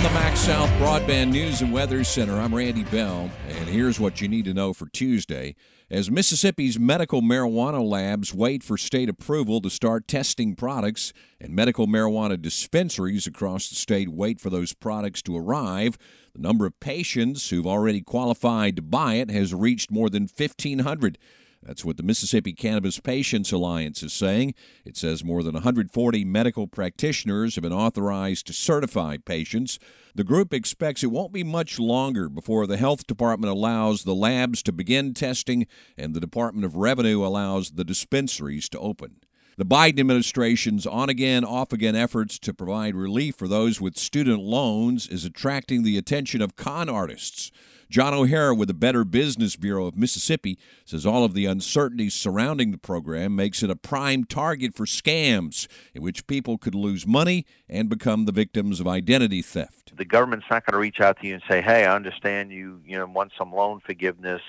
From the MaxxSouth Broadband News and Weather Center, I'm Randy Bell, and here's what you need to know for Tuesday. As Mississippi's medical marijuana labs wait for state approval to start testing products, and medical marijuana dispensaries across the state wait for those products to arrive, the number of patients who've already qualified to buy it has reached more than 1,500. That's what the Mississippi Cannabis Patients Alliance is saying. It says more than 140 medical practitioners have been authorized to certify patients. The group expects it won't be much longer before the health department allows the labs to begin testing and the Department of Revenue allows the dispensaries to open. The Biden administration's on again, off again efforts to provide relief for those with student loans is attracting the attention of con artists. John O'Hara with the Better Business Bureau of Mississippi says all of the uncertainties surrounding the program makes it a prime target for scams in which people could lose money and become the victims of identity theft. The government's not going to reach out to you and say, "Hey, I understand you, you know, want some loan forgiveness."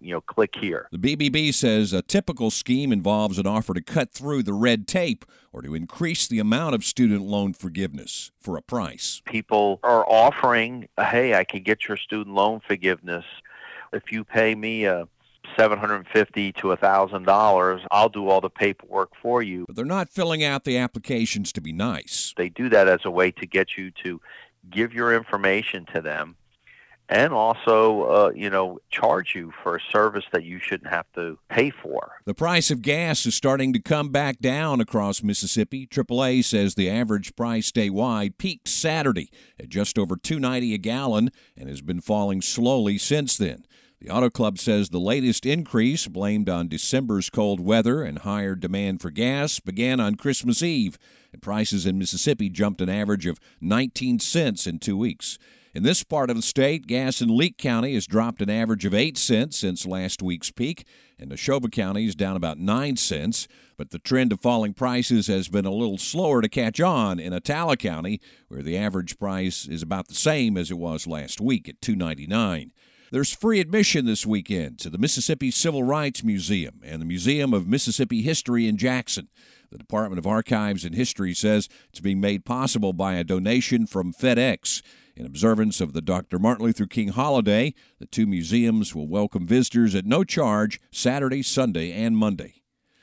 you know, click here. The BBB says a typical scheme involves an offer to cut through the red tape or to increase the amount of student loan forgiveness for a price. People are offering, hey, I can get your student loan forgiveness if you pay me uh, a 750 to a $1,000, I'll do all the paperwork for you. But they're not filling out the applications to be nice. They do that as a way to get you to give your information to them and also, uh, you know, charge you for a service that you shouldn't have to pay for. The price of gas is starting to come back down across Mississippi. AAA says the average price statewide peaked Saturday at just over 2.90 a gallon and has been falling slowly since then. The Auto Club says the latest increase, blamed on December's cold weather and higher demand for gas, began on Christmas Eve, and prices in Mississippi jumped an average of 19 cents in two weeks. In this part of the state, gas in Leake County has dropped an average of 8 cents since last week's peak, and Neshoba County is down about 9 cents. But the trend of falling prices has been a little slower to catch on in Attala County, where the average price is about the same as it was last week at 2.99. There's free admission this weekend to the Mississippi Civil Rights Museum and the Museum of Mississippi History in Jackson. The Department of Archives and History says it's being made possible by a donation from FedEx. In observance of the Dr. Martin Luther King holiday, the two museums will welcome visitors at no charge Saturday, Sunday, and Monday.